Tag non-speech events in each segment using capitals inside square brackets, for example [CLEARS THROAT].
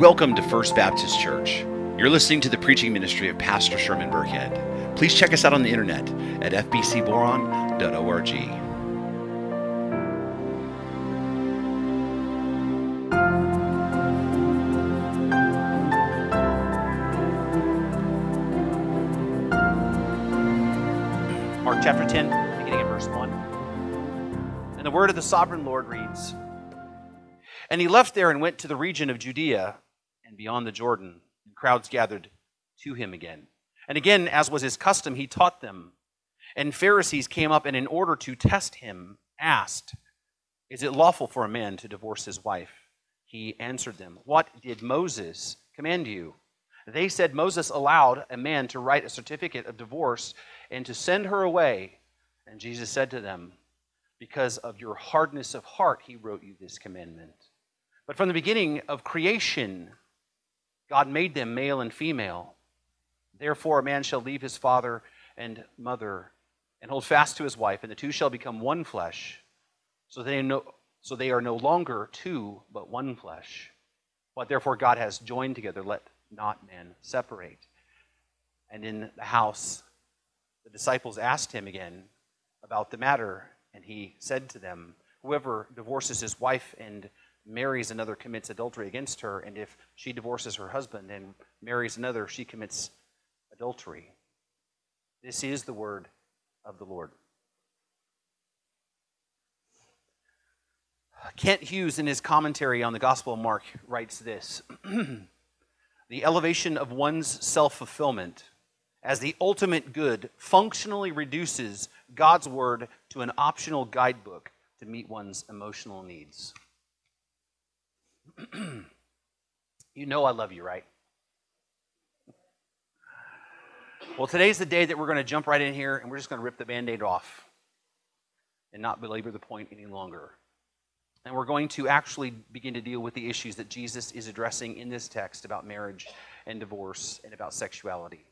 Welcome to First Baptist Church. You're listening to the preaching ministry of Pastor Sherman Burkhead. Please check us out on the internet at fbcboron.org. Mark chapter 10, beginning at verse 1. And the word of the sovereign Lord reads And he left there and went to the region of Judea and beyond the Jordan, and crowds gathered to him again. And again, as was his custom, he taught them. And Pharisees came up and, in order to test him, asked, Is it lawful for a man to divorce his wife? He answered them, What did Moses command you? They said Moses allowed a man to write a certificate of divorce and to send her away. And Jesus said to them, Because of your hardness of heart, he wrote you this commandment. But from the beginning of creation, God made them male and female. Therefore, a man shall leave his father and mother and hold fast to his wife, and the two shall become one flesh. So they, no, so they are no longer two, but one flesh. What therefore God has joined together, let not man separate. And in the house, the disciples asked him again about the matter, and he said to them, Whoever divorces his wife and marries another commits adultery against her, and if she divorces her husband and marries another, she commits adultery. This is the word of the Lord. Kent Hughes, in his commentary on the Gospel of Mark, writes this [CLEARS THROAT] The elevation of one's self fulfillment as the ultimate good functionally reduces God's word to an optional guidebook to meet one's emotional needs. [CLEARS THROAT] you know I love you, right? Well, today's the day that we're going to jump right in here and we're just going to rip the band aid off and not belabor the point any longer. And we're going to actually begin to deal with the issues that Jesus is addressing in this text about marriage and divorce and about sexuality.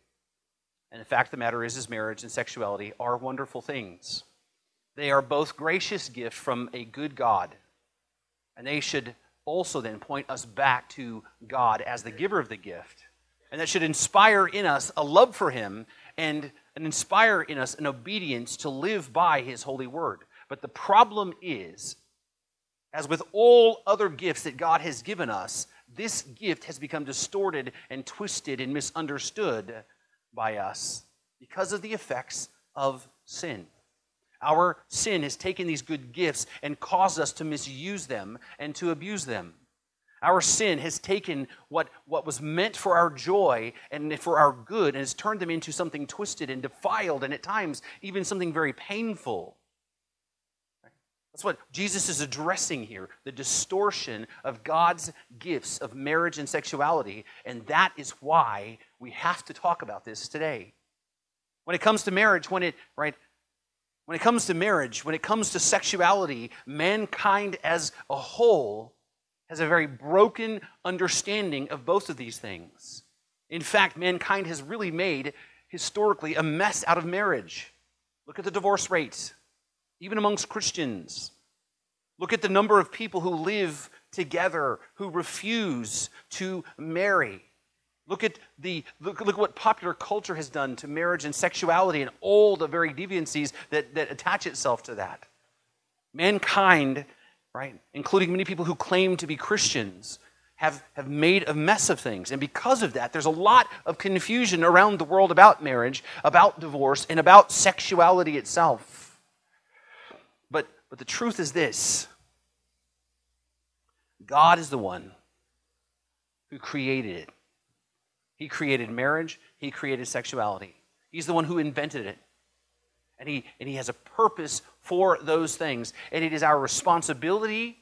And the fact of the matter is, is marriage and sexuality are wonderful things. They are both gracious gifts from a good God, and they should also then point us back to God as the giver of the gift. And that should inspire in us a love for Him and, inspire in us an obedience to live by His holy word. But the problem is, as with all other gifts that God has given us, this gift has become distorted and twisted and misunderstood by us because of the effects of sin. Our sin has taken these good gifts and caused us to misuse them and to abuse them. Our sin has taken what, what was meant for our joy and for our good and has turned them into something twisted and defiled and at times even something very painful. That's what Jesus is addressing here the distortion of God's gifts of marriage and sexuality. And that is why we have to talk about this today. When it comes to marriage, when it, right, when it comes to marriage, when it comes to sexuality, mankind as a whole has a very broken understanding of both of these things. In fact, mankind has really made historically a mess out of marriage. Look at the divorce rates, even amongst Christians. Look at the number of people who live together who refuse to marry. Look at the look, look what popular culture has done to marriage and sexuality and all the very deviancies that, that attach itself to that. Mankind right? Including many people who claim to be Christians, have, have made a mess of things. And because of that, there's a lot of confusion around the world about marriage, about divorce, and about sexuality itself. But, but the truth is this God is the one who created it. He created marriage, He created sexuality. He's the one who invented it. And he, and he has a purpose for those things. And it is our responsibility,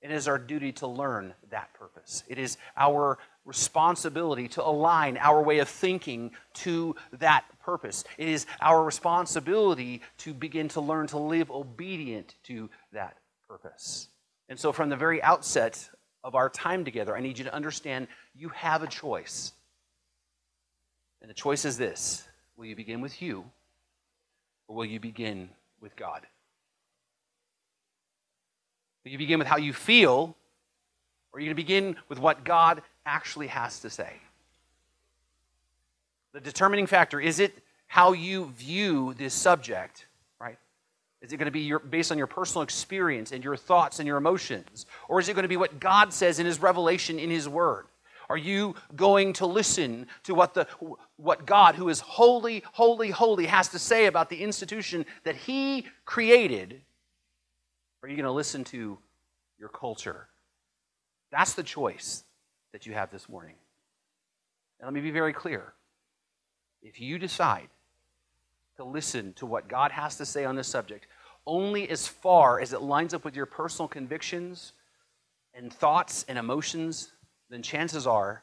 it is our duty to learn that purpose. It is our responsibility to align our way of thinking to that purpose. It is our responsibility to begin to learn to live obedient to that purpose. And so, from the very outset of our time together, I need you to understand you have a choice. And the choice is this Will you begin with you? Or will you begin with God? Will you begin with how you feel? Or are you going to begin with what God actually has to say? The determining factor is it how you view this subject? Is it going to be your, based on your personal experience and your thoughts and your emotions? Or is it going to be what God says in His revelation in His Word? Are you going to listen to what, the, what God, who is holy, holy, holy, has to say about the institution that He created? Or are you going to listen to your culture? That's the choice that you have this morning. And let me be very clear. If you decide to listen to what God has to say on this subject, only as far as it lines up with your personal convictions and thoughts and emotions, then chances are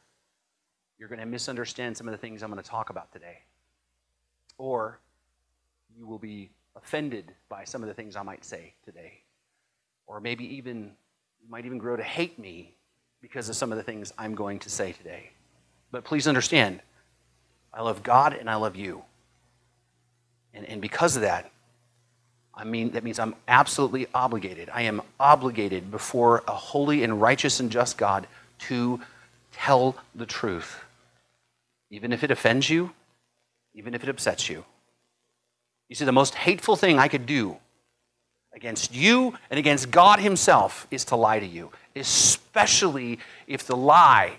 you're going to misunderstand some of the things I'm going to talk about today. Or you will be offended by some of the things I might say today. Or maybe even you might even grow to hate me because of some of the things I'm going to say today. But please understand, I love God and I love you. And, and because of that, I mean, that means I'm absolutely obligated. I am obligated before a holy and righteous and just God to tell the truth, even if it offends you, even if it upsets you. You see, the most hateful thing I could do against you and against God Himself is to lie to you, especially if the lie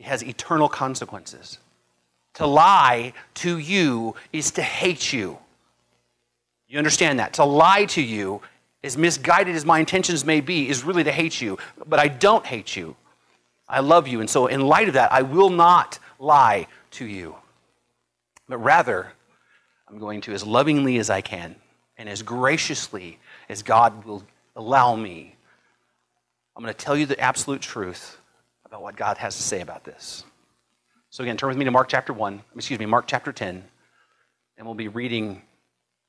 has eternal consequences. To lie to you is to hate you. You understand that? To lie to you, as misguided as my intentions may be, is really to hate you. But I don't hate you. I love you. And so, in light of that, I will not lie to you. But rather, I'm going to, as lovingly as I can and as graciously as God will allow me, I'm going to tell you the absolute truth about what God has to say about this. So, again, turn with me to Mark chapter 1, excuse me, Mark chapter 10, and we'll be reading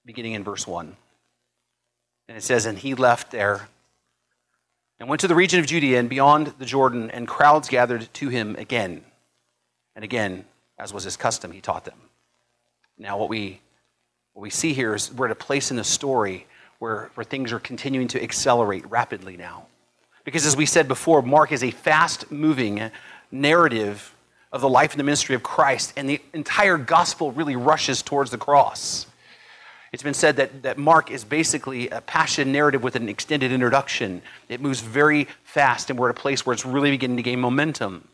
beginning in verse 1. And it says, And he left there and went to the region of Judea and beyond the Jordan, and crowds gathered to him again. And again, as was his custom, he taught them. Now, what we, what we see here is we're at a place in the story where, where things are continuing to accelerate rapidly now. Because as we said before, Mark is a fast moving narrative of the life and the ministry of Christ, and the entire gospel really rushes towards the cross. It's been said that, that Mark is basically a passion narrative with an extended introduction. It moves very fast, and we're at a place where it's really beginning to gain momentum.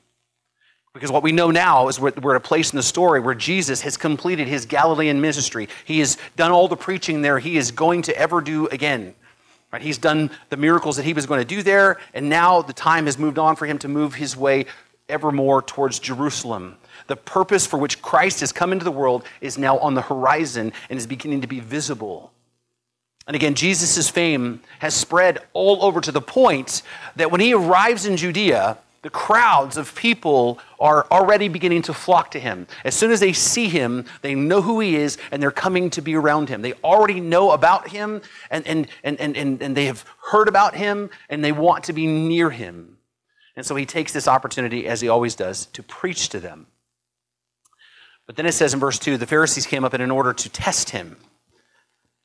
Because what we know now is we're, we're at a place in the story where Jesus has completed his Galilean ministry. He has done all the preaching there he is going to ever do again. Right? He's done the miracles that he was going to do there, and now the time has moved on for him to move his way ever more towards Jerusalem. The purpose for which Christ has come into the world is now on the horizon and is beginning to be visible. And again, Jesus' fame has spread all over to the point that when he arrives in Judea, the crowds of people are already beginning to flock to him. As soon as they see him, they know who he is and they're coming to be around him. They already know about him and, and, and, and, and, they have heard about him and they want to be near him. And so he takes this opportunity, as he always does, to preach to them. But then it says in verse 2 the Pharisees came up in order to test him.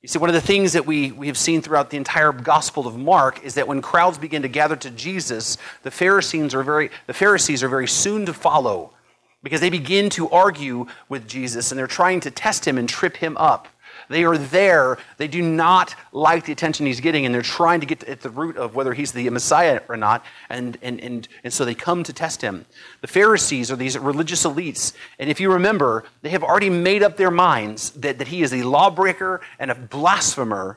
You see, one of the things that we, we have seen throughout the entire Gospel of Mark is that when crowds begin to gather to Jesus, the Pharisees are very, the Pharisees are very soon to follow because they begin to argue with Jesus and they're trying to test him and trip him up. They are there. They do not like the attention he's getting, and they're trying to get at the root of whether he's the Messiah or not. And, and, and, and so they come to test him. The Pharisees are these religious elites. And if you remember, they have already made up their minds that, that he is a lawbreaker and a blasphemer.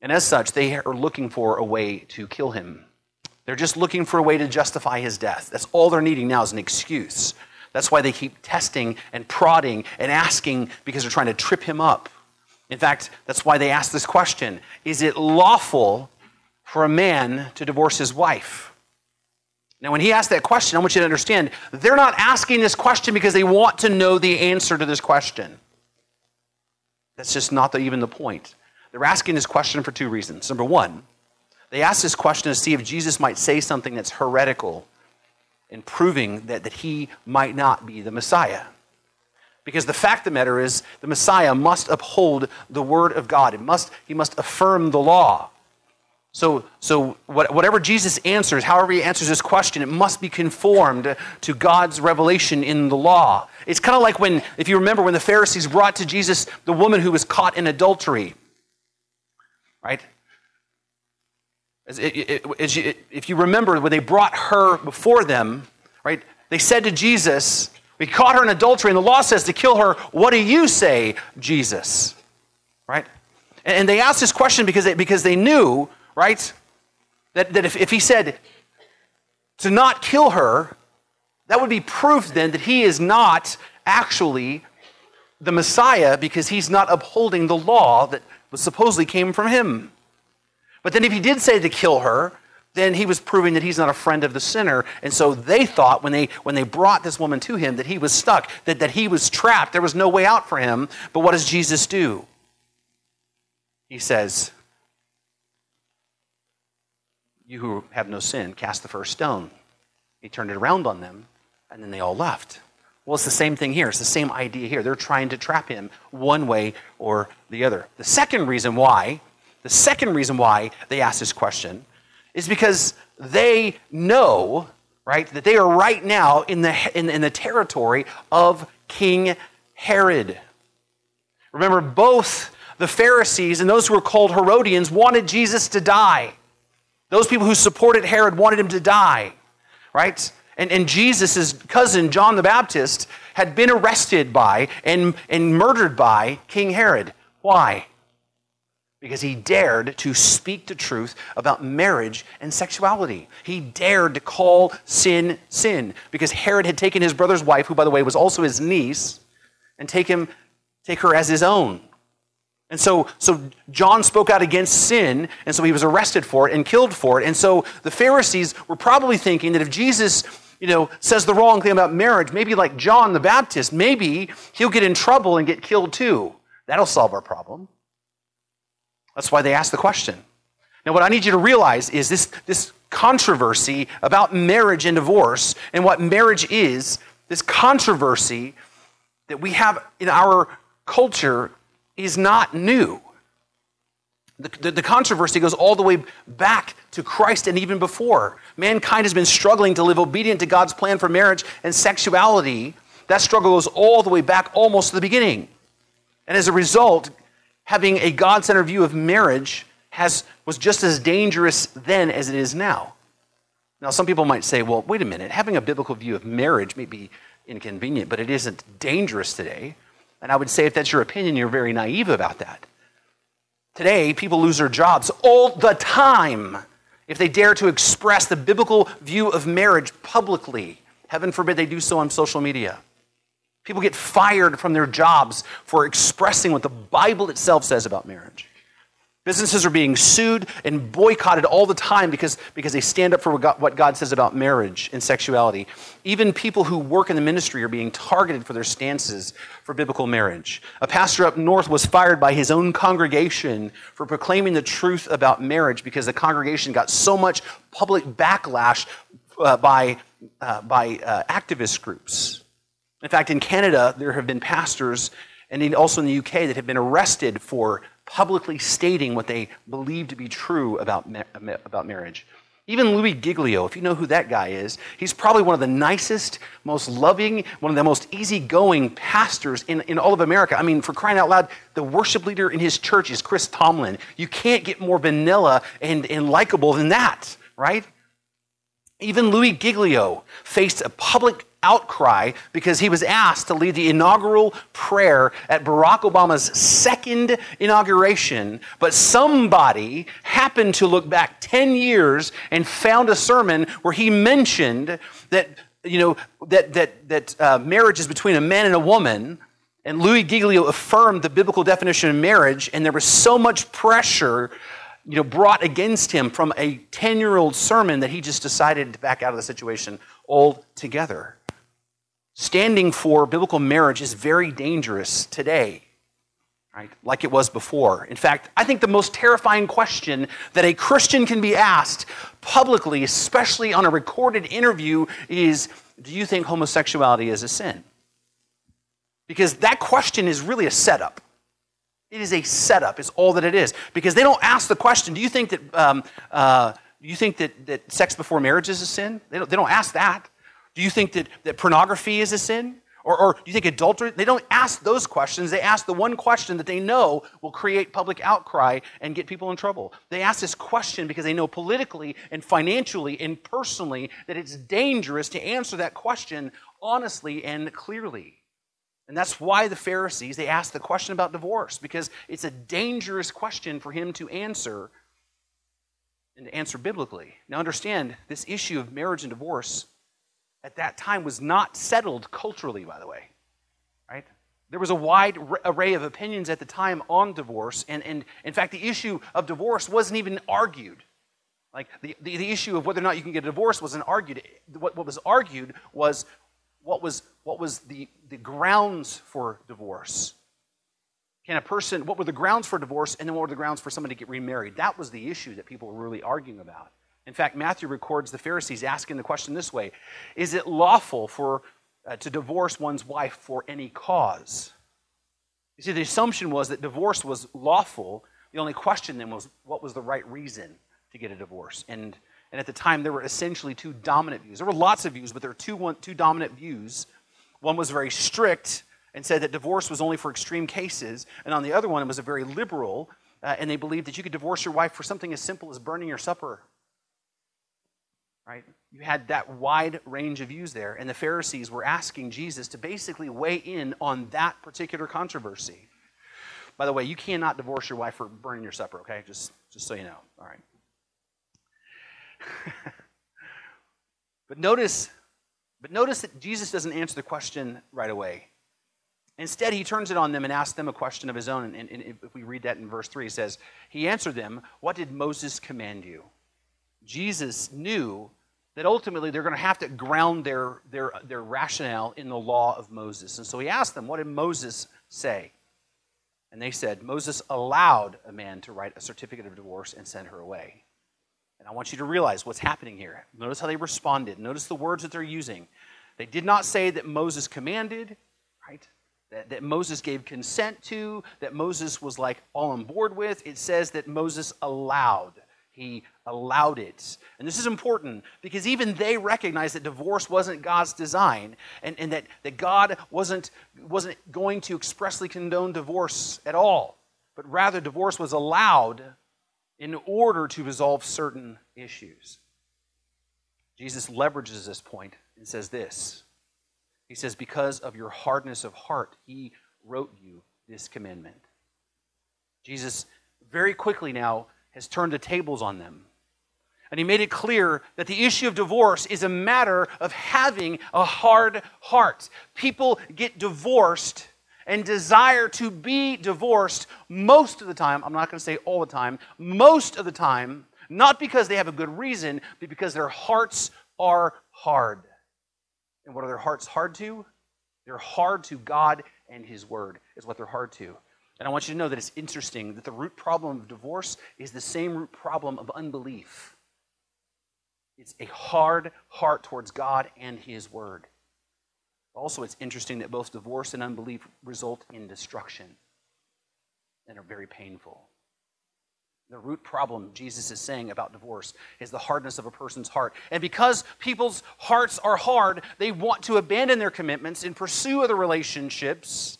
And as such, they are looking for a way to kill him. They're just looking for a way to justify his death. That's all they're needing now is an excuse. That's why they keep testing and prodding and asking because they're trying to trip him up. In fact, that's why they ask this question Is it lawful for a man to divorce his wife? Now, when he asked that question, I want you to understand they're not asking this question because they want to know the answer to this question. That's just not the, even the point. They're asking this question for two reasons. Number one, they ask this question to see if Jesus might say something that's heretical in proving that, that he might not be the Messiah. Because the fact of the matter is, the Messiah must uphold the word of God. It must, he must affirm the law. So, so what, whatever Jesus answers, however he answers this question, it must be conformed to God's revelation in the law. It's kind of like when, if you remember, when the Pharisees brought to Jesus the woman who was caught in adultery, right? As, as you, if you remember, when they brought her before them, right, they said to Jesus, We caught her in adultery, and the law says to kill her. What do you say, Jesus? Right? And they asked this question because they, because they knew, right, that, that if, if he said to not kill her, that would be proof then that he is not actually the Messiah because he's not upholding the law that was supposedly came from him. But then if he did say to kill her, then he was proving that he's not a friend of the sinner. And so they thought when they, when they brought this woman to him that he was stuck, that, that he was trapped. There was no way out for him. But what does Jesus do? He says, You who have no sin, cast the first stone. He turned it around on them, and then they all left. Well, it's the same thing here. It's the same idea here. They're trying to trap him one way or the other. The second reason why the second reason why they ask this question is because they know, right, that they are right now in the, in, in the territory of King Herod. Remember, both the Pharisees and those who were called Herodians wanted Jesus to die. Those people who supported Herod wanted him to die, right? And, and Jesus' cousin, John the Baptist, had been arrested by and, and murdered by King Herod. Why? Because he dared to speak the truth about marriage and sexuality. He dared to call sin sin because Herod had taken his brother's wife, who by the way was also his niece, and take him take her as his own. And so, so John spoke out against sin, and so he was arrested for it and killed for it. And so the Pharisees were probably thinking that if Jesus, you know, says the wrong thing about marriage, maybe like John the Baptist, maybe he'll get in trouble and get killed too. That'll solve our problem. That's why they asked the question. Now, what I need you to realize is this, this controversy about marriage and divorce and what marriage is, this controversy that we have in our culture is not new. The, the, the, controversy goes all the way back to Christ and even before. Mankind has been struggling to live obedient to God's plan for marriage and sexuality. That struggle goes all the way back almost to the beginning. And as a result, having a God centered view of marriage has, was just as dangerous then as it is now. Now, some people might say, well, wait a minute, having a biblical view of marriage may be inconvenient, but it isn't dangerous today. And I would say, if that's your opinion, you're very naive about that. Today, people lose their jobs all the time if they dare to express the biblical view of marriage publicly. Heaven forbid they do so on social media. People get fired from their jobs for expressing what the Bible itself says about marriage. Businesses are being sued and boycotted all the time because, because they stand up for what God, says about marriage and sexuality. Even people who work in the ministry are being targeted for their stances for biblical marriage. A pastor up north was fired by his own congregation for proclaiming the truth about marriage because the congregation got so much public backlash uh, by, uh, by uh, activist groups. In fact, in Canada, there have been pastors, and also in the UK, that have been arrested for publicly stating what they believe to be true about, about marriage. Even Louis Giglio, if you know who that guy is, he's probably one of the nicest, most loving, one of the most easygoing pastors in, in all of America. I mean, for crying out loud, the worship leader in his church is Chris Tomlin. You can't get more vanilla and, and likable than that, right? Even Louis Giglio faced a public outcry because he was asked to lead the inaugural prayer at Barack Obama's second inauguration, but somebody happened to look back 10 years and found a sermon where he mentioned that you know that that that uh, marriage is between a man and a woman. And Louis Giglio affirmed the biblical definition of marriage and there was so much pressure you know brought against him from a 10-year-old sermon that he just decided to back out of the situation altogether standing for biblical marriage is very dangerous today, right? Like it was before. In fact, I think the most terrifying question that a Christian can be asked publicly, especially on a recorded interview, is Do you think homosexuality is a sin? Because that question is really a setup. It is a setup, is all that it is. Because they don't ask the question, do you think that, um, uh, you think that, that sex before marriage is a sin? They don't, they don't ask that. Do you think that, that pornography is a sin? Or, or do you think adultery? They don't ask those questions. They ask the one question that they know will create public outcry and get people in trouble. They ask this question because they know politically and financially and personally that it's dangerous to answer that question honestly and clearly. And that's why the Pharisees, they asked the question about divorce, because it's a dangerous question for him to answer and to answer biblically. Now, understand, this issue of marriage and divorce at that time was not settled culturally, by the way. Right? There was a wide array of opinions at the time on divorce, and, and in fact, the issue of divorce wasn't even argued. Like the, the, the issue of whether or not you can get a divorce wasn't argued. What, what was argued was what was, what was the, the grounds for divorce. Can a person, what were the grounds for divorce, and then what were the grounds for somebody to get remarried? That was the issue that people were really arguing about. In fact, Matthew records the Pharisees asking the question this way Is it lawful for, uh, to divorce one's wife for any cause? You see, the assumption was that divorce was lawful. The only question then was what was the right reason to get a divorce? And and at the time, there were essentially two dominant views. There were lots of views, but there were two, one, two dominant views. One was very strict and said that divorce was only for extreme cases. And on the other one, it was a very liberal, uh, and they believed that you could divorce your wife for something as simple as burning your supper. Right? You had that wide range of views there, and the Pharisees were asking Jesus to basically weigh in on that particular controversy. By the way, you cannot divorce your wife for burning your supper, okay? Just, just so you know. All right. [LAUGHS] but notice, but notice that Jesus doesn't answer the question right away. Instead, he turns it on them and asks them a question of his own. And, and if we read that in verse 3, he says, He answered them, What did Moses command you? Jesus knew that ultimately they're going to have to ground their, their, their rationale in the law of Moses. And so he asked them, What did Moses say? And they said, Moses allowed a man to write a certificate of divorce and send her away. And I want you to realize what's happening here. Notice how they responded. Notice the words that they're using. They did not say that Moses commanded, right? That, that Moses gave consent to, that Moses was like all on board with. It says that Moses allowed. He allowed it. And this is important because even they recognized that divorce wasn't God's design and, and that, that God wasn't, wasn't going to expressly condone divorce at all, but rather divorce was allowed in order to resolve certain issues. Jesus leverages this point and says this He says, Because of your hardness of heart, He wrote you this commandment. Jesus very quickly now has turned the tables on them. And he made it clear that the issue of divorce is a matter of having a hard heart. People get divorced and desire to be divorced most of the time, I'm not going to say all the time, most of the time, not because they have a good reason, but because their hearts are hard. And what are their hearts hard to? They're hard to God and His Word, is what they're hard to. And I want you to know that it's interesting that the root problem of divorce is the same root problem of unbelief. It's a hard heart towards God and His Word. Also, it's interesting that both divorce and unbelief result in destruction and are very painful. The root problem Jesus is saying about divorce is the hardness of a person's heart. And because people's hearts are hard, they want to abandon their commitments and pursue other relationships.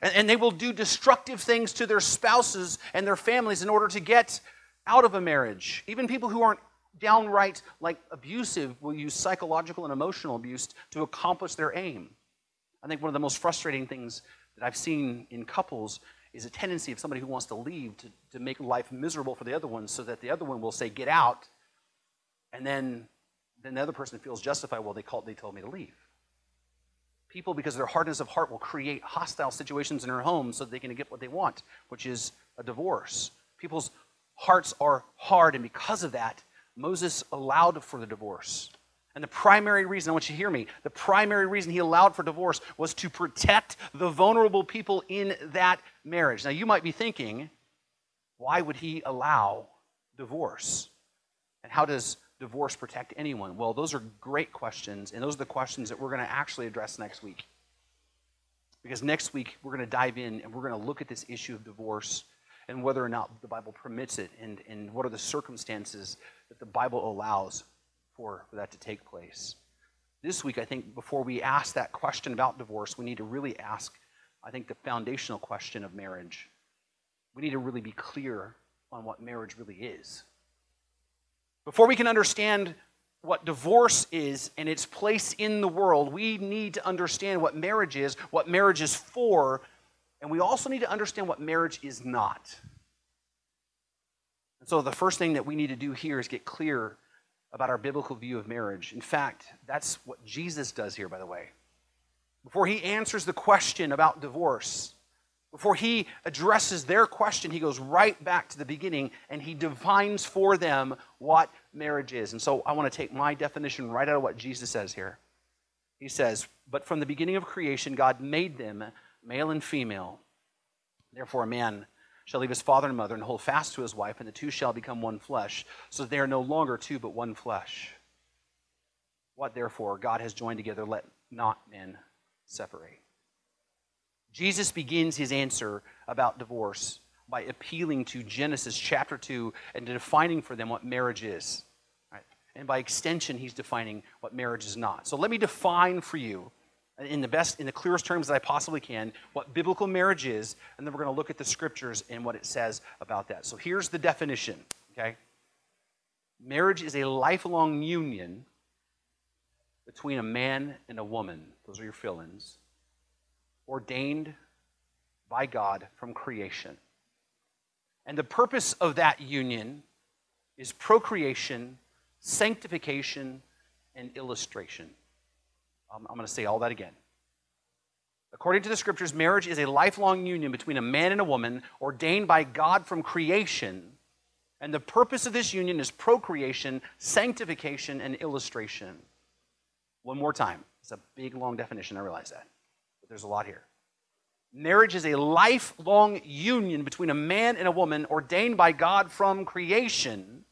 And, they will do destructive things to their spouses and their families in order to get out of a marriage. Even people who aren't downright like abusive will use psychological and emotional abuse to accomplish their aim. I think one of the most frustrating things that I've seen in couples is a tendency of somebody who wants to leave to, to make life miserable for the other one so that the other one will say, get out, and then, then the other person feels justified, well, they, called, they told me to leave. People, because of their hardness of heart, will create hostile situations in their home so they can get what they want, which is a divorce. People's hearts are hard, and because of that, Moses allowed for the divorce. And the primary reason, I want you to hear me, the primary reason he allowed for divorce was to protect the vulnerable people in that marriage. Now, you might be thinking, why would he allow divorce? And how does divorce protect anyone? Well, those are great questions, and those are the questions that we're going to actually address next week. Because next week we're going to dive in and we're going to look at this issue of divorce and whether or not the Bible permits it and, and what are the circumstances that the Bible allows for, for that to take place. This week, I think before we ask that question about divorce, we need to really ask, I think, the foundational question of marriage. We need to really be clear on what marriage really is. Before we can understand what divorce is and its place in the world, we need to understand what marriage is, what marriage is for, and we also need to understand what marriage is not. And so the first thing that we need to do here is get clear about our biblical view of marriage. In fact, that's what Jesus does here, by the way. Before he answers the question about divorce, before he addresses their question, he goes right back to the beginning and he defines for them what marriage is. And so I want to take my definition right out of what Jesus says here. He says, But from the beginning of creation, God made them male and female. Therefore, a man shall leave his father and mother and hold fast to his wife, and the two shall become one flesh, so that they are no longer two, but one flesh. What therefore God has joined together, let not men separate. Jesus begins his answer about divorce by appealing to Genesis chapter 2 and defining for them what marriage is. And by extension, he's defining what marriage is not. So let me define for you in the best, in the clearest terms that I possibly can, what biblical marriage is, and then we're going to look at the scriptures and what it says about that. So here's the definition, okay? Marriage is a lifelong union between a man and a woman. Those are your fill ins. Ordained by God from creation. And the purpose of that union is procreation, sanctification, and illustration. Um, I'm, I'm going to say all that again. According to the scriptures, marriage is a lifelong union between a man and a woman ordained by God from creation. And the purpose of this union is procreation, sanctification, and illustration. One more time. It's a big, long definition. I realize that. There's a lot here. Marriage is a lifelong union between a man and a woman ordained by God from creation.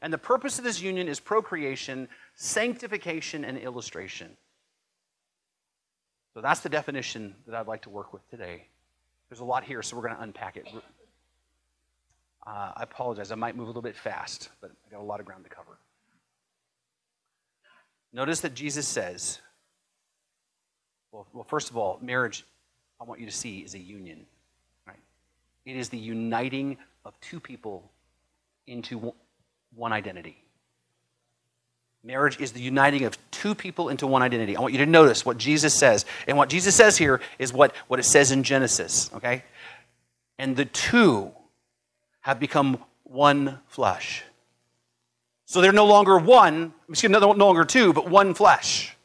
And the purpose of this union is procreation, sanctification, and illustration. So that's the definition that I'd like to work with today. There's a lot here, so we're going to unpack it. Uh, I apologize. I might move a little bit fast, but I got a lot of ground to cover. Notice that Jesus says, well, well, first of all, marriage, I want you to see, is a union. Right? It is the uniting of two people into one identity. Marriage is the uniting of two people into one identity. I want you to notice what Jesus says. And what Jesus says here is what, what it says in Genesis, okay? And the two have become one flesh. So they're no longer one, excuse me, no longer two, but one flesh.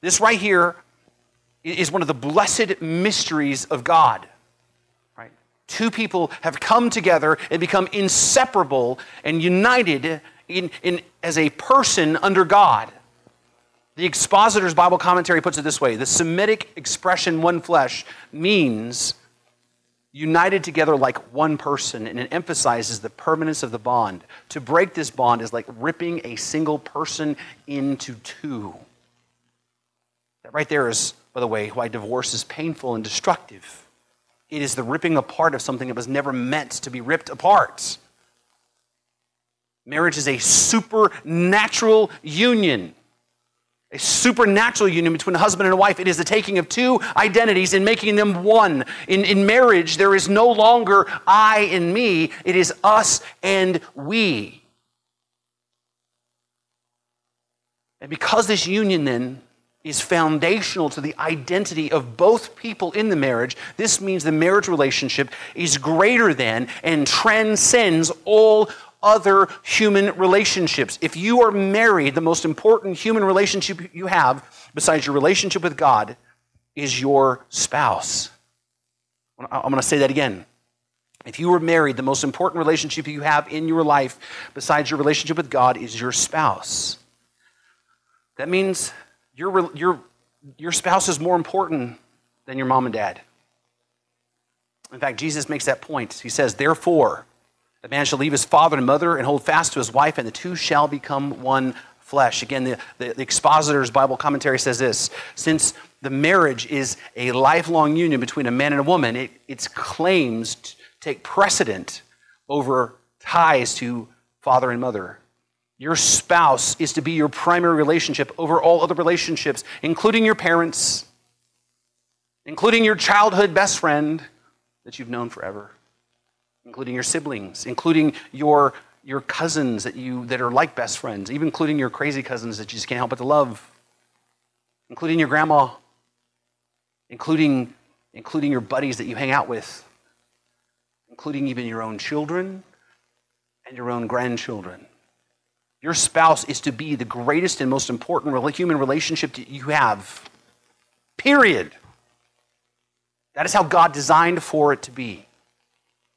This right here is one of the blessed mysteries of God. Right? Two people have come together and become inseparable and united in, in, as a person under God. The Expositor's Bible commentary puts it this way the Semitic expression one flesh means united together like one person, and it emphasizes the permanence of the bond. To break this bond is like ripping a single person into two. That right there is, by the way, why divorce is painful and destructive. It is the ripping apart of something that was never meant to be ripped apart. Marriage is a supernatural union. A supernatural union between a husband and a wife. It is the taking of two identities and making them one. In, in marriage, there is no longer I and me, it is us and we. And because this union then is foundational to the identity of both people in the marriage, this means the marriage relationship is greater than and transcends all other human relationships. If you are married, the most important human relationship you have, besides your relationship with God, is your spouse. I'm going to say that again. If you are married, the most important relationship you have in your life, besides your relationship with God, is your spouse. That means your, your, your spouse is more important than your mom and dad. In fact, Jesus makes that point. He says, Therefore, a man shall leave his father and mother and hold fast to his wife, and the two shall become one flesh. Again, the, the, the, expositor's Bible commentary says this since the marriage is a lifelong union between a man and a woman, it, its claims take precedent over ties to father and mother. Your spouse is to be your primary relationship over all other relationships, including your parents, including your childhood best friend that you've known forever, including your siblings, including your, your cousins that, you, that are like best friends, even including your crazy cousins that you just can't help but to love, including your grandma, including, including your buddies that you hang out with, including even your own children and your own grandchildren. Your spouse is to be the greatest and most important human relationship that you have. Period. That is how God designed for it to be.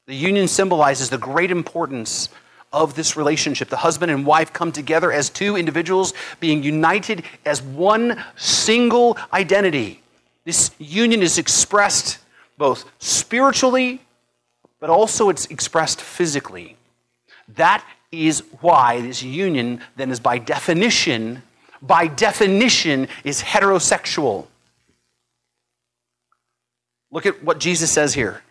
The union symbolizes the great importance of this relationship. The husband and wife come together as two individuals being united as one single identity. This union is expressed both spiritually, but also it's expressed physically. That is why this union then is by definition, by definition, is heterosexual. Look at what Jesus says here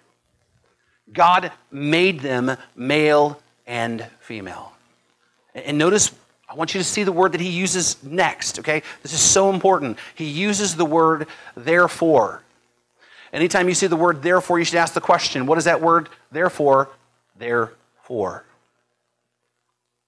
God made them male and female. And notice, I want you to see the word that he uses next, okay? This is so important. He uses the word therefore. Anytime you see the word therefore, you should ask the question what is that word? Therefore, therefore.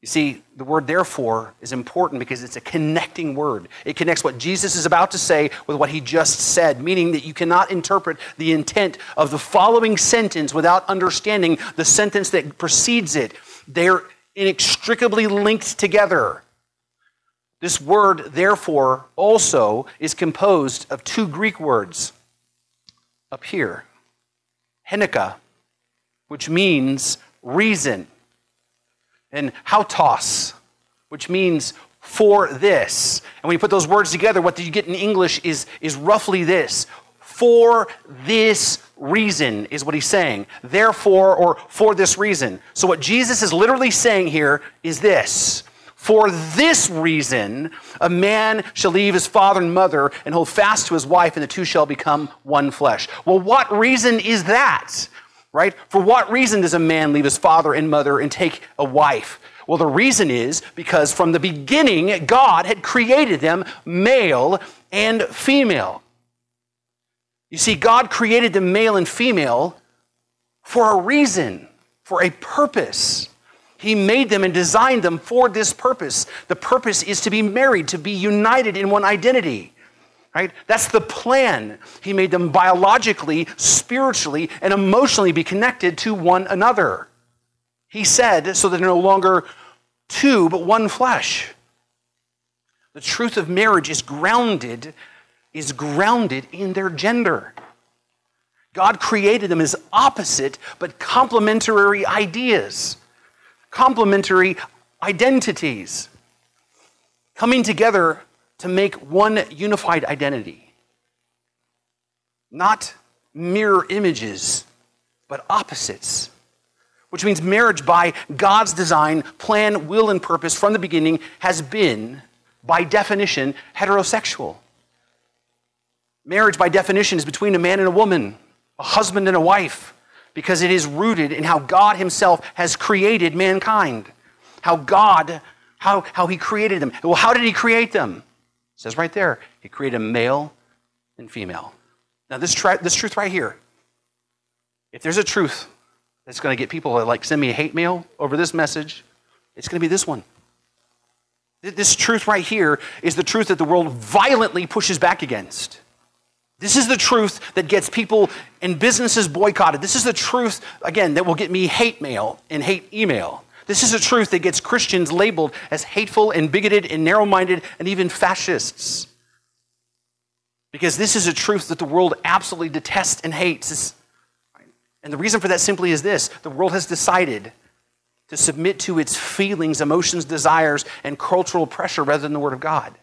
You see, the word therefore is important because it's a connecting word. It connects what Jesus is about to say with what he just said, meaning that you cannot interpret the intent of the following sentence without understanding the sentence that precedes it. They're inextricably linked together. This word, therefore, also is composed of two Greek words up here Henocha, which means reason and hautos, which means for this. And when you put those words together, what you get in English is, is roughly this for this reason, is what he's saying. Therefore, or for this reason. So, what Jesus is literally saying here is this. For this reason, a man shall leave his father and mother and hold fast to his wife, and the two shall become one flesh. Well, what reason is that? Right? For what reason does a man leave his father and mother and take a wife? Well, the reason is because from the beginning, God had created them male and female. You see, God created them male and female for a reason, for a purpose. He made them and designed them for this purpose. The purpose is to be married, to be united in one identity. Right? That's the plan. He made them biologically, spiritually, and emotionally be connected to one another. He said, so they're no longer two, but one flesh. The truth of marriage is grounded, is grounded in their gender. God created them as opposite but complementary ideas, complementary identities, coming together to make one unified identity. Not mirror images, but opposites. Which means marriage, by God's design, plan, will, and purpose from the beginning, has been, by definition, heterosexual. Marriage, by definition, is between a man and a woman, a husband and a wife, because it is rooted in how God Himself has created mankind. How God, how, how He created them. Well, how did He create them? It says right there, he created a male and female. Now, this, tri- this truth right here, if there's a truth that's going to get people to like send me hate mail over this message, it's going to be this one. This truth right here is the truth that the world violently pushes back against. This is the truth that gets people and businesses boycotted. This is the truth, again, that will get me hate mail and hate email. This is a truth that gets Christians labeled as hateful and bigoted and narrow minded and even fascists. Because this is a truth that the world absolutely detests and hates. And the reason for that simply is this the world has decided to submit to its feelings, emotions, desires, and cultural pressure rather than the Word of God.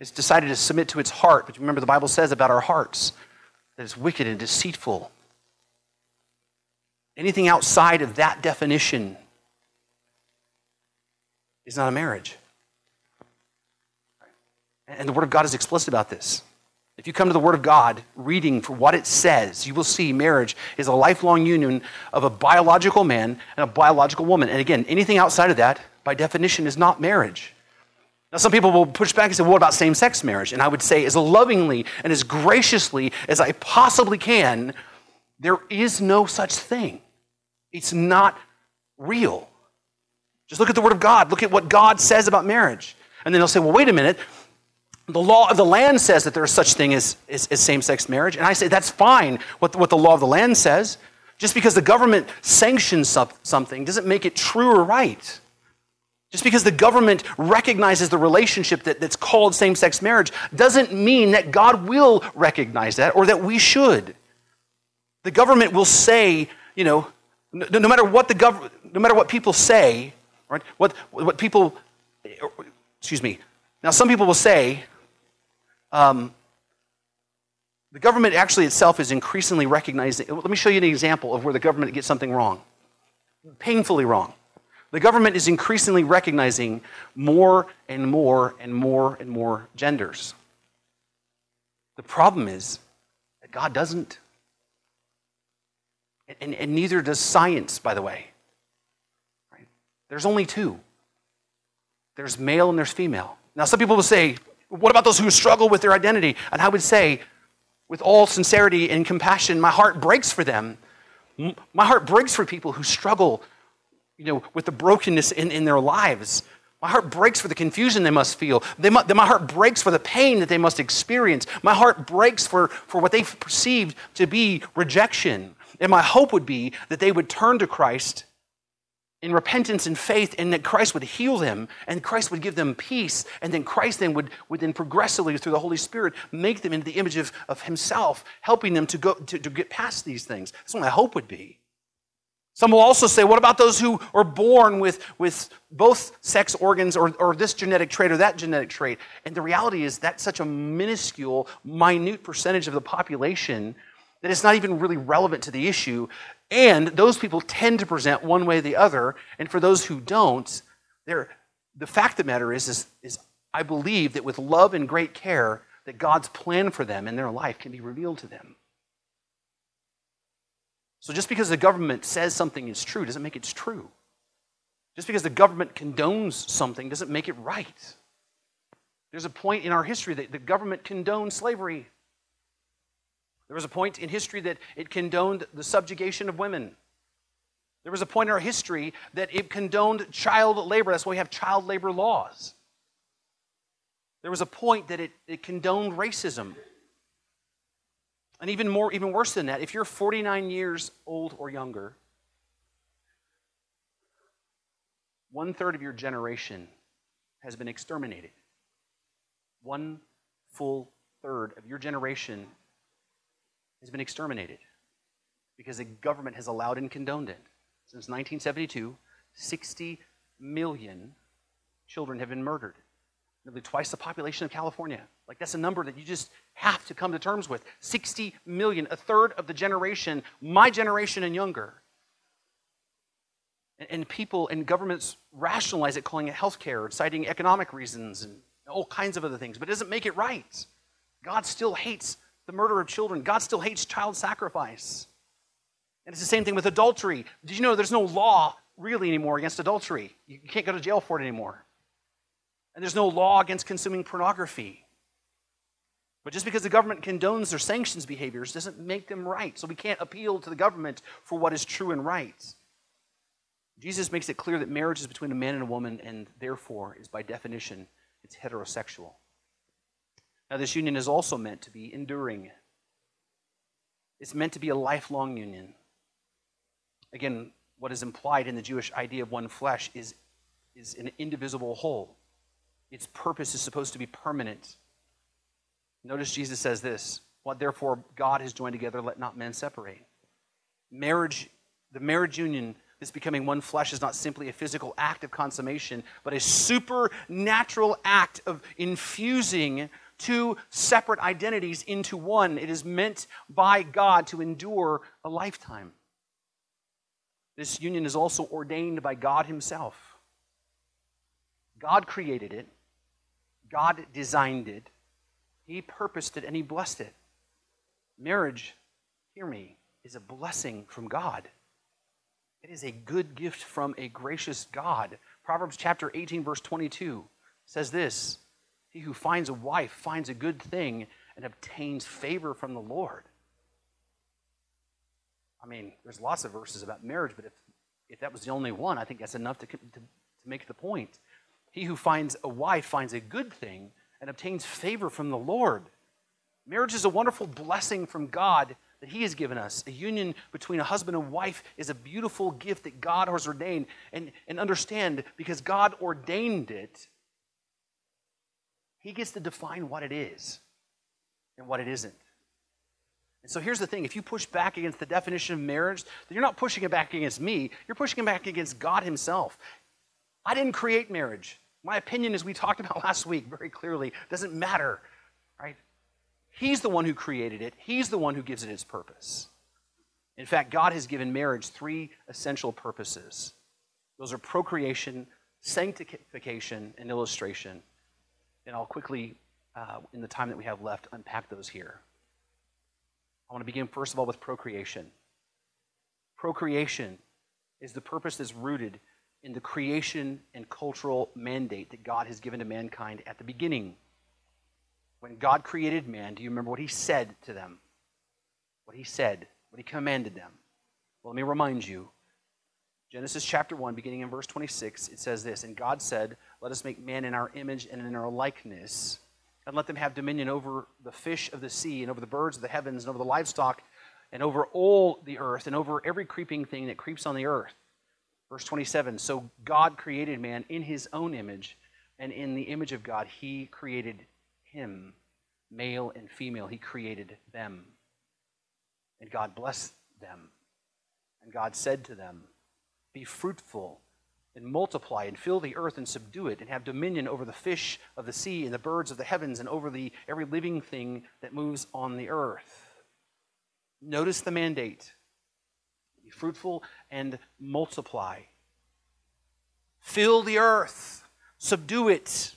It's decided to submit to its heart. But remember, the Bible says about our hearts that it's wicked and deceitful. Anything outside of that definition is not a marriage. And the Word of God is explicit about this. If you come to the Word of God, reading for what it says, you will see marriage is a lifelong union of a biological man and a biological woman. And again, anything outside of that, by definition, is not marriage. Now, some people will push back and say, well, what about same sex marriage? And I would say, as lovingly and as graciously as I possibly can, there is no such thing. It's not real. Just look at the Word of God. Look at what God says about marriage. And then they'll say, well, wait a minute. The law of the land says that there is such thing as, as, as same sex marriage. And I say, that's fine what, what the law of the land says. Just because the government sanctions something doesn't make it true or right. Just because the government recognizes the relationship that, that's called same sex marriage doesn't mean that God will recognize that or that we should. The government will say, you know, no, no matter what the government, no matter what people say, right? What, what people, excuse me. Now, some people will say, um, the government actually itself is increasingly recognizing. Let me show you an example of where the government gets something wrong, painfully wrong. The government is increasingly recognizing more and more and more and more genders. The problem is that God doesn't. And, and neither does science, by the way. There's only two there's male and there's female. Now, some people will say, what about those who struggle with their identity? And I would say, with all sincerity and compassion, my heart breaks for them. My heart breaks for people who struggle you know, with the brokenness in, in their lives. My heart breaks for the confusion they must feel. They, my heart breaks for the pain that they must experience. My heart breaks for, for what they've perceived to be rejection. And my hope would be that they would turn to Christ in repentance and faith, and that Christ would heal them, and Christ would give them peace, and then Christ then would, would then progressively, through the Holy Spirit, make them into the image of, of Himself, helping them to, go, to, to get past these things. That's what my hope would be. Some will also say, what about those who are born with, with both sex organs or, or this genetic trait or that genetic trait? And the reality is that's such a minuscule, minute percentage of the population that it's not even really relevant to the issue. And those people tend to present one way or the other. And for those who don't, the fact of the matter is, is, is I believe that with love and great care, that God's plan for them in their life can be revealed to them. So just because the government says something is true doesn't make it true. Just because the government condones something doesn't make it right. There's a point in our history that the government condoned slavery. There was a point in history that it condoned the subjugation of women. There was a point in our history that it condoned child labor. That's why we have child labor laws. There was a point that it, it condoned racism. And even more, even worse than that, if you're 49 years old or younger, one third of your generation has been exterminated. One full third of your generation has been exterminated because the government has allowed and condoned it. Since 1972, 60 million children have been murdered. Nearly twice the population of California. Like, that's a number that you just have to come to terms with. 60 million, a third of the generation, my generation and younger. And, and people and governments rationalize it, calling it healthcare, citing economic reasons and all kinds of other things, but it doesn't make it right. God still hates the murder of children. God still hates child sacrifice. And it's the same thing with adultery. Did you know there's no law really anymore against adultery? You can't go to jail for it anymore. And there's no law against consuming pornography. But just because the government condones or sanctions behaviors doesn't make them right. So we can't appeal to the government for what is true and right. Jesus makes it clear that marriage is between a man and a woman, and therefore is by definition, it's heterosexual. Now, this union is also meant to be enduring. It's meant to be a lifelong union. Again, what is implied in the Jewish idea of one flesh is, is an indivisible whole. Its purpose is supposed to be permanent. Notice Jesus says this What therefore God has joined together, let not men separate. Marriage, the marriage union, this becoming one flesh, is not simply a physical act of consummation, but a supernatural act of infusing two separate identities into one. It is meant by God to endure a lifetime. This union is also ordained by God Himself. God created it, God designed it, He purposed it, and He blessed it. Marriage, hear me, is a blessing from God. It is a good gift from a gracious God. Proverbs chapter 18, verse 22 says this He who finds a wife finds a good thing and obtains favor from the Lord. I mean, there's lots of verses about marriage, but if, if that was the only one, I think that's enough to, to, to make the point. He who finds a wife finds a good thing and obtains favor from the Lord. Marriage is a wonderful blessing from God that He has given us. A union between a husband and wife is a beautiful gift that God has ordained. And, and understand, because God ordained it, He gets to define what it is and what it isn't. And so here's the thing if you push back against the definition of marriage, then you're not pushing it back against me, you're pushing it back against God Himself. I didn't create marriage. My opinion, as we talked [LAUGHS] about last week very clearly, doesn't matter, right? He's the one who created it, He's the one who gives it its purpose. In fact, God has given marriage three essential purposes those are procreation, sanctification, and illustration. And I'll quickly, uh, in the time that we have left, unpack those here. I want to begin, first of all, with procreation. Procreation is the purpose that's rooted in the creation and cultural mandate that God has given to mankind at the beginning. When God created man, do you remember what he said to them? What he said, what he commanded them? Well, let me remind you. Genesis chapter 1, beginning in verse 26, it says this And God said, Let us make man in our image and in our likeness, and let them have dominion over the fish of the sea, and over the birds of the heavens, and over the livestock, and over all the earth, and over every creeping thing that creeps on the earth. Verse 27 So God created man in his own image, and in the image of God, he created him, male and female, he created them. And God blessed them. And God said to them, Be fruitful and multiply and fill the earth and subdue it and have dominion over the fish of the sea and the birds of the heavens and over the every living thing that moves on the earth. Notice the mandate. Be fruitful and multiply. Fill the earth, subdue it.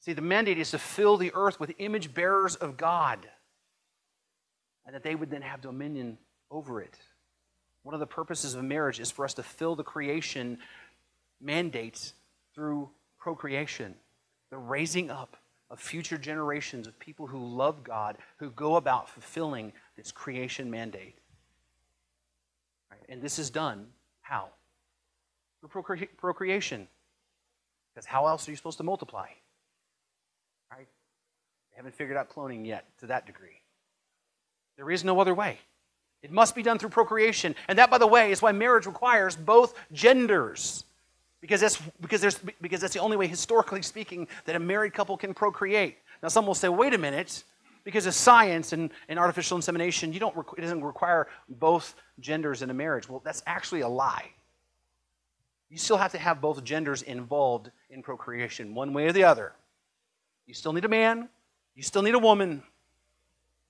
See, the mandate is to fill the earth with image bearers of God, and that they would then have dominion over it. One of the purposes of marriage is for us to fill the creation mandates through procreation, the raising up of future generations of people who love God, who go about fulfilling this creation mandate. Right? And this is done how? Through procre- procreation. Because how else are you supposed to multiply? Right? They haven't figured out cloning yet to that degree. There is no other way. It must be done through procreation. And that, by the way, is why marriage requires both genders. Because that's, because, there's, because that's the only way, historically speaking, that a married couple can procreate. Now, some will say, wait a minute, because of science and, and artificial insemination, you don't, it doesn't require both genders in a marriage. Well, that's actually a lie. You still have to have both genders involved in procreation, one way or the other. You still need a man, you still need a woman.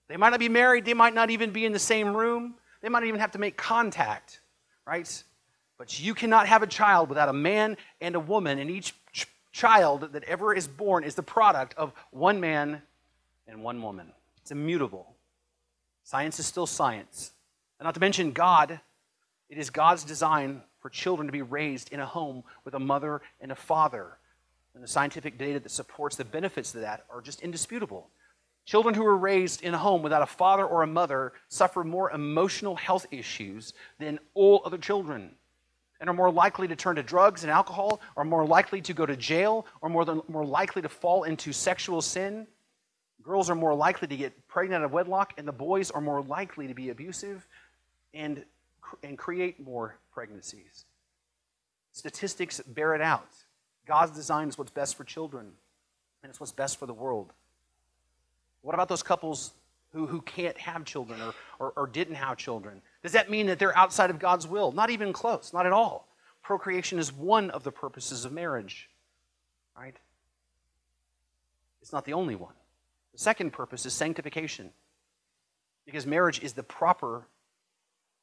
They might not be married, they might not even be in the same room, they might not even have to make contact, right? But you cannot have a child without a man and a woman, and each ch- child that ever is born is the product of one man and one woman. It's immutable. Science is still science. And not to mention God, it is God's design for children to be raised in a home with a mother and a father. And the scientific data that supports the benefits of that are just indisputable. Children who are raised in a home without a father or a mother suffer more emotional health issues than all other children and are more likely to turn to drugs and alcohol, are more likely to go to jail, or more, than, more likely to fall into sexual sin. Girls are more likely to get pregnant out of wedlock, and the boys are more likely to be abusive and, and create more pregnancies. Statistics bear it out. God's design is what's best for children, and it's what's best for the world. What about those couples who, who can't have children or, or, or didn't have children? Does that mean that they're outside of God's will? Not even close, not at all. Procreation is one of the purposes of marriage, right? It's not the only one. The second purpose is sanctification, because marriage is the proper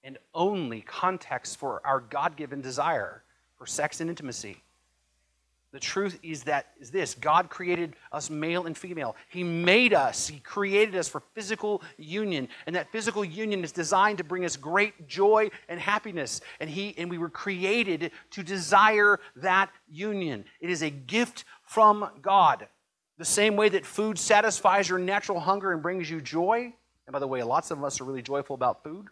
and only context for our God given desire for sex and intimacy. The truth is that is this God created us male and female. He made us, He created us for physical union. And that physical union is designed to bring us great joy and happiness. And He and we were created to desire that union. It is a gift from God. The same way that food satisfies your natural hunger and brings you joy. And by the way, lots of us are really joyful about food?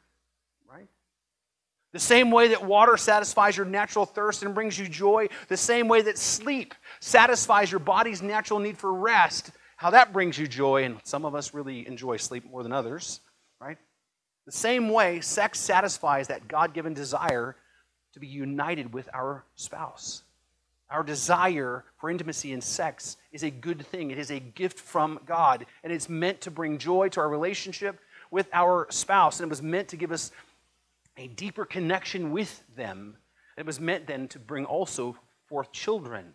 The same way that water satisfies your natural thirst and brings you joy, the same way that sleep satisfies your body's natural need for rest, how that brings you joy, and some of us really enjoy sleep more than others, right? The same way sex satisfies that God given desire to be united with our spouse. Our desire for intimacy and sex is a good thing. It is a gift from God, and it's meant to bring joy to our relationship with our spouse, and it was meant to give us a deeper connection with them. It was meant then to bring also forth children.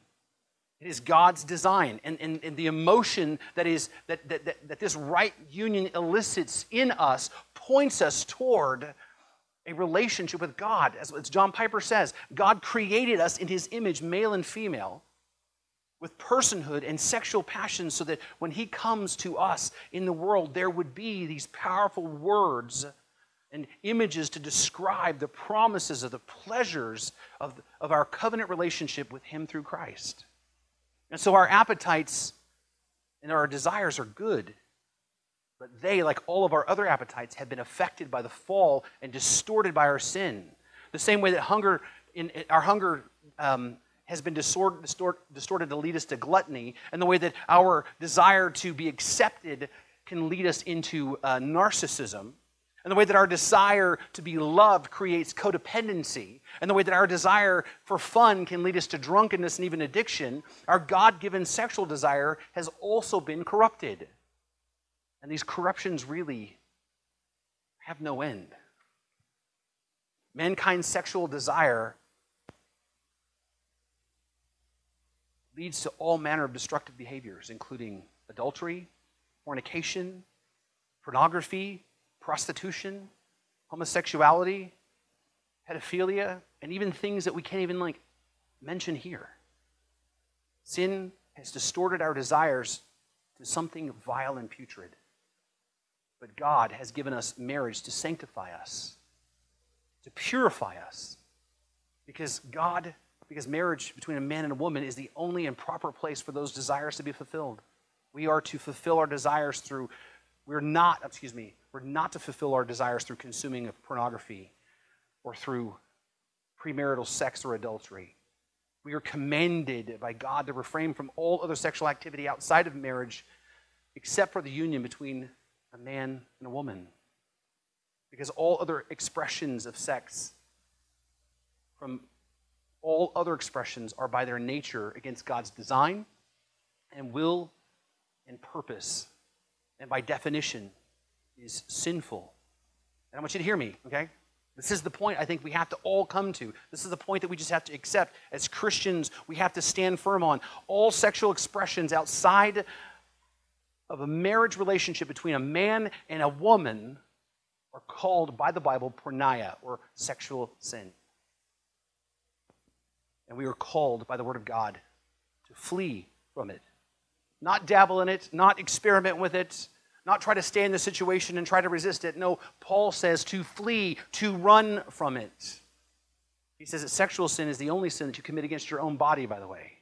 It is God's design. And, and, and the emotion that, is, that, that, that, that this right union elicits in us points us toward a relationship with God. As, as John Piper says, God created us in his image, male and female, with personhood and sexual passion, so that when he comes to us in the world, there would be these powerful words and images to describe the promises of the pleasures of, of our covenant relationship with Him through Christ. And so our appetites and our desires are good, but they, like all of our other appetites, have been affected by the fall and distorted by our sin. The same way that hunger, in, our hunger um, has been distort, distort, distorted to lead us to gluttony, and the way that our desire to be accepted can lead us into uh, narcissism and the way that our desire to be loved creates codependency, and the way that our desire for fun can lead us to drunkenness and even addiction, our God given sexual desire has also been corrupted. And these corruptions really have no end. Mankind's sexual desire leads to all manner of destructive behaviors, including adultery, fornication, pornography, prostitution, homosexuality, pedophilia, and even things that we can't even like mention here. Sin has distorted our desires to something vile and putrid. But God has given us marriage to sanctify us, to purify us. Because God, because marriage between a man and a woman is the only and proper place for those desires to be fulfilled. We are to fulfill our desires through, we're not, excuse me, we're not to fulfill our desires through consuming of pornography or through premarital sex or adultery. We are commanded by God to refrain from all other sexual activity outside of marriage except for the union between a man and a woman. Because all other expressions of sex from all other expressions are by their nature against God's design and will and purpose, and by definition is sinful. And I want you to hear me, okay? This is the point I think we have to all come to. This is the point that we just have to accept. As Christians, we have to stand firm on. All sexual expressions outside of a marriage relationship between a man and a woman are called by the Bible porneia, or sexual sin. And we are called by the Word of God to flee from it. Not dabble in it, not experiment with it, not try to stay in the situation and try to resist it. No, Paul says to flee, to run from it. He says that sexual sin is the only sin that you commit against your own body, by the way.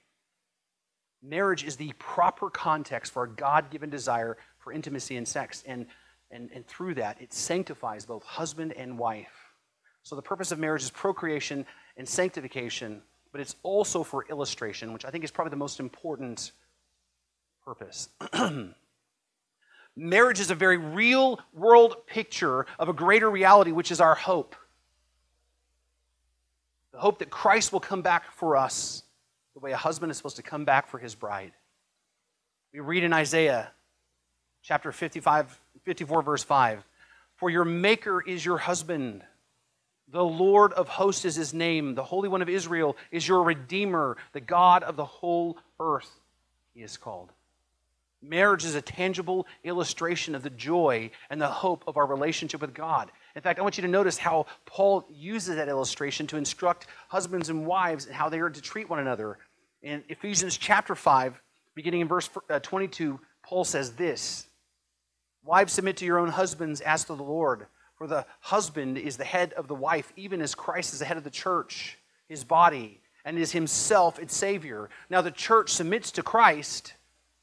Marriage is the proper context for a God given desire for intimacy and sex. And, and, and through that, it sanctifies both husband and wife. So the purpose of marriage is procreation and sanctification, but it's also for illustration, which I think is probably the most important purpose. [CLEARS THROAT] Marriage is a very real world picture of a greater reality, which is our hope. The hope that Christ will come back for us the way a husband is supposed to come back for his bride. We read in Isaiah chapter 55, 54, verse 5 For your Maker is your husband. The Lord of hosts is his name. The Holy One of Israel is your Redeemer. The God of the whole earth, he is called. Marriage is a tangible illustration of the joy and the hope of our relationship with God. In fact, I want you to notice how Paul uses that illustration to instruct husbands and wives and how they are to treat one another. In Ephesians chapter 5, beginning in verse uh, 22, Paul says this Wives, submit to your own husbands as to the Lord, for the husband is the head of the wife, even as Christ is the head of the church, his body, and is himself its Savior. Now the church submits to Christ,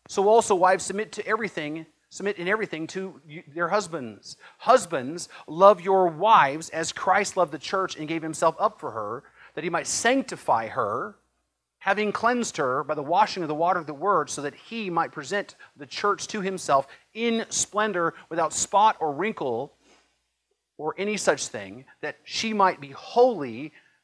so also wives submit to everything submit in everything to their husbands. Husbands, love your wives as Christ loved the church and gave himself up for her, that he might sanctify her, having cleansed her by the washing of the water of the word, so that he might present the church to himself in splendor, without spot or wrinkle or any such thing, that she might be holy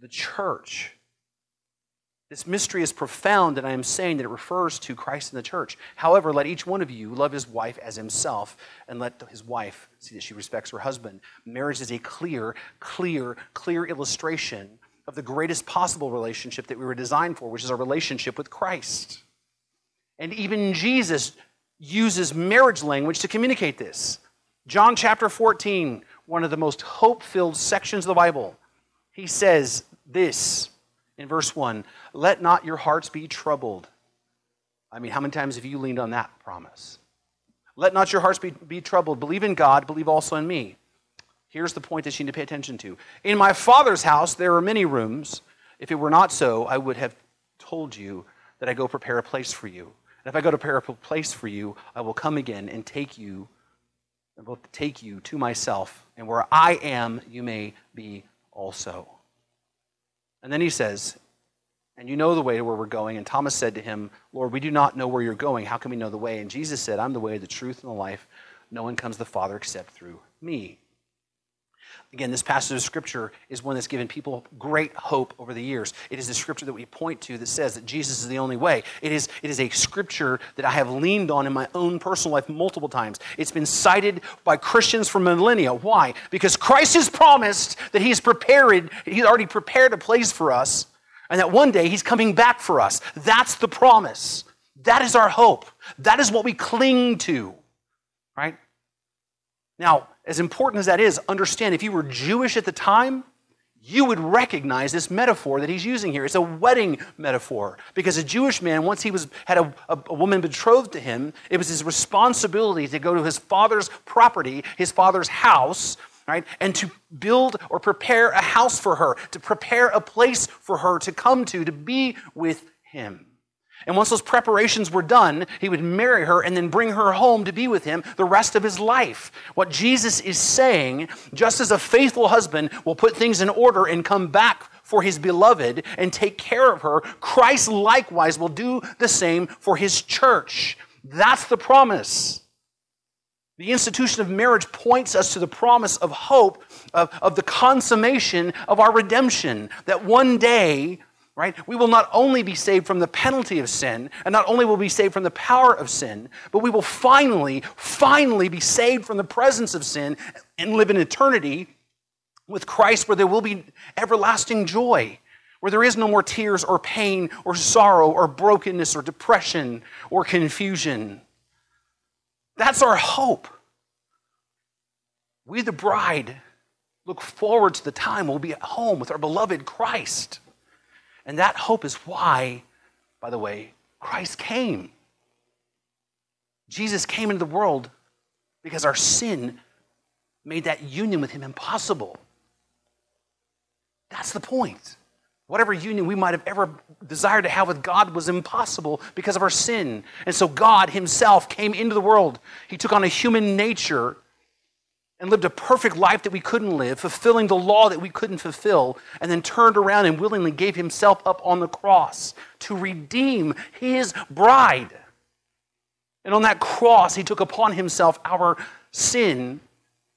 the church. This mystery is profound, and I am saying that it refers to Christ and the church. However, let each one of you love his wife as himself, and let his wife see that she respects her husband. Marriage is a clear, clear, clear illustration of the greatest possible relationship that we were designed for, which is our relationship with Christ. And even Jesus uses marriage language to communicate this. John chapter 14, one of the most hope filled sections of the Bible he says this in verse 1 Let not your hearts be troubled. I mean, how many times have you leaned on that promise? Let not your hearts be, be troubled. Believe in God, believe also in me. Here's the point that you need to pay attention to. In my Father's house, there are many rooms. If it were not so, I would have told you that I go prepare a place for you. And if I go to prepare a place for you, I will come again and take you, and will take you to myself, and where I am, you may be also. And then he says, And you know the way to where we're going. And Thomas said to him, Lord, we do not know where you're going. How can we know the way? And Jesus said, I'm the way, the truth, and the life. No one comes to the Father except through me. Again, this passage of scripture is one that's given people great hope over the years. It is the scripture that we point to that says that Jesus is the only way. It is, it is a scripture that I have leaned on in my own personal life multiple times. It's been cited by Christians for millennia. Why? Because Christ has promised that He's prepared, He's already prepared a place for us, and that one day He's coming back for us. That's the promise. That is our hope. That is what we cling to. Right? Now, as important as that is, understand if you were Jewish at the time, you would recognize this metaphor that he's using here. It's a wedding metaphor because a Jewish man, once he was had a, a, a, woman betrothed to him, it was his responsibility to go to his father's property, his father's house, right, and to build or prepare a house for her, to prepare a place for her to come to, to be with him. And once those preparations were done, he would marry her and then bring her home to be with him the rest of his life. What Jesus is saying, just as a faithful husband will put things in order and come back for his beloved and take care of her, Christ likewise will do the same for his church. That's the promise. The institution of marriage points us to the promise of hope, of, of the consummation of our redemption, that one day right? We will not only be saved from the penalty of sin, and not only will we be saved from the power of sin, but we will finally, finally be saved from the presence of sin and live in eternity with Christ where there will be everlasting joy, where there is no more tears or pain or sorrow or brokenness or depression or confusion. That's our hope. We, the bride, look forward to the time we'll be at home with our beloved Christ. And that hope is why, by the way, Christ came. Jesus came into the world because our sin made that union with Him impossible. That's the point. Whatever union we might have ever desired to have with God was impossible because of our sin. And so God Himself came into the world. He took on a human nature and lived a perfect life that we couldn't live, fulfilling the law that we couldn't fulfill, and then turned around and willingly gave himself up on the cross to redeem his bride. And on that cross, he took upon himself our sin.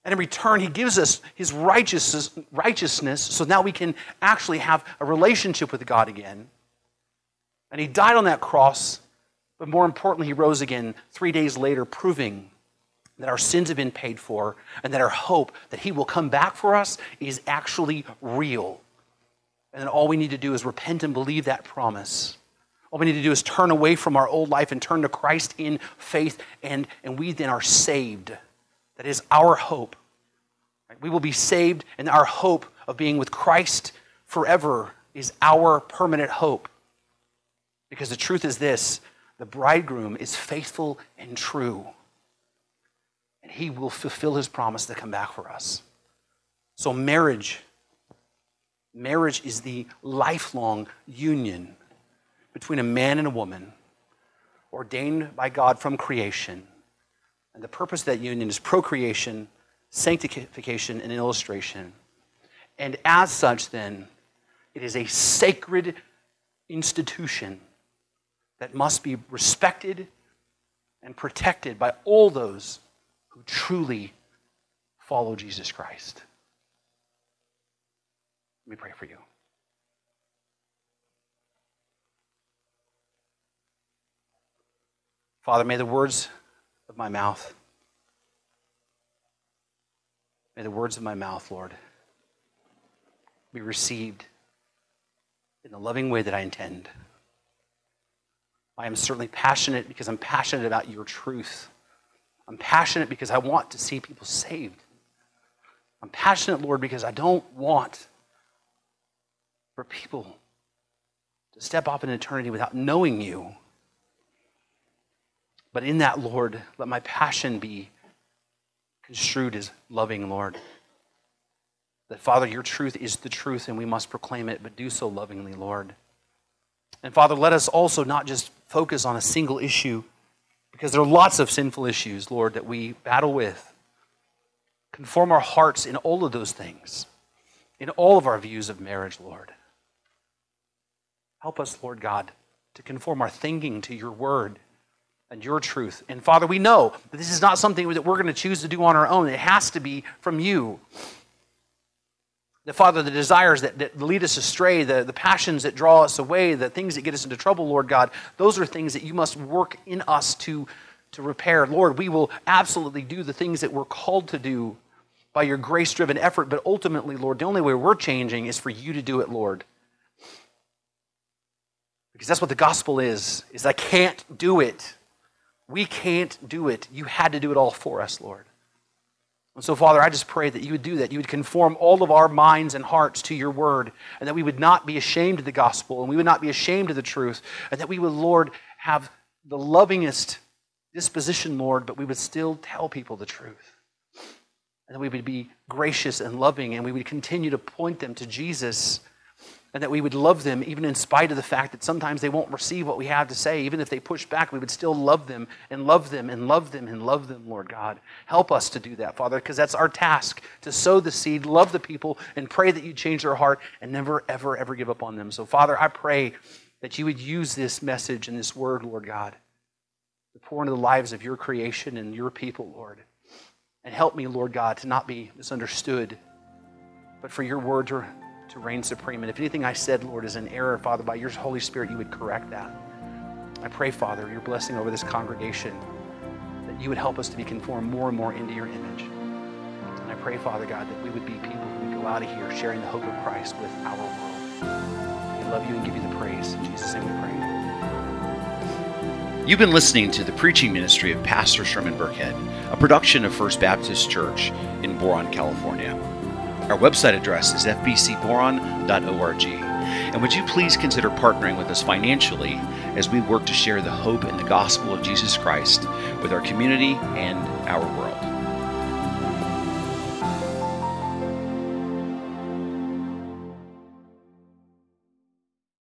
And in return, he gives us his righteousness, righteousness so now we can actually have a relationship with God again. And he died on that cross, but more importantly, he rose again three days later, proving that our sins have been paid for and that our hope that he will come back for us is actually real. And then all we need to do is repent and believe that promise. All we need to do is turn away from our old life and turn to Christ in faith, and, and we then are saved. That is our hope. We will be saved, and our hope of being with Christ forever is our permanent hope. Because the truth is this the bridegroom is faithful and true, and he will fulfill his promise to come back for us. So, marriage, marriage is the lifelong union between a man and a woman ordained by God from creation. And the purpose of that union is procreation, sanctification, and illustration. And as such, then, it is a sacred institution that must be respected and protected by all those truly follow Jesus Christ. Let me pray for you. Father, may the words of my mouth, may the words of my mouth, Lord, be received in the loving way that I intend. I am certainly passionate because I'm passionate about your truth. I'm passionate because I want to see people saved. I'm passionate, Lord, because I don't want for people to step off in eternity without knowing you. But in that, Lord, let my passion be construed as loving, Lord. That, Father, your truth is the truth and we must proclaim it, but do so lovingly, Lord. And Father, let us also not just focus on a single issue, because there are lots of sinful issues, Lord, that we battle with. Conform our hearts in all of those things, in all of our views of marriage, Lord. Help us, Lord God, to conform our thinking to your word and your truth. And Father, we know that this is not something that we're going to choose to do on our own. It has to be from you. The Father, the desires that, that lead us astray, the, the passions that draw us away, the things that get us into trouble, Lord God, those are things that you must work in us to, to repair. Lord, we will absolutely do the things that we're called to do by your grace driven effort, but ultimately, Lord, the only way we're changing is for you to do it, Lord. Because that's what the gospel is, is I can't do it. We can't do it. You had to do it all for us, Lord. And so, Father, I just pray that you would do that. You would conform all of our minds and hearts to your word, and that we would not be ashamed of the gospel, and we would not be ashamed of the truth, and that we would, Lord, have the lovingest disposition, Lord, but we would still tell people the truth. And that we would be gracious and loving, and we would continue to point them to Jesus and that we would love them even in spite of the fact that sometimes they won't receive what we have to say. Even if they push back, we would still love them and love them and love them and love them, Lord God. Help us to do that, Father, because that's our task to sow the seed, love the people, and pray that you change their heart and never, ever, ever give up on them. So, Father, I pray that you would use this message and this word, Lord God, to pour into the lives of your creation and your people, Lord. And help me, Lord God, to not be misunderstood, but for your word to to reign supreme. And if anything I said, Lord, is an error, Father, by your Holy Spirit, you would correct that. I pray, Father, your blessing over this congregation, that you would help us to be conformed more and more into your image. And I pray, Father God, that we would be people who would go out of here sharing the hope of Christ with our world. We love you and give you the praise. In Jesus' name we pray. You've been listening to the preaching ministry of Pastor Sherman Burkhead, a production of First Baptist Church in Boron, California. Our website address is fbcboron.org. And would you please consider partnering with us financially as we work to share the hope and the gospel of Jesus Christ with our community and our world?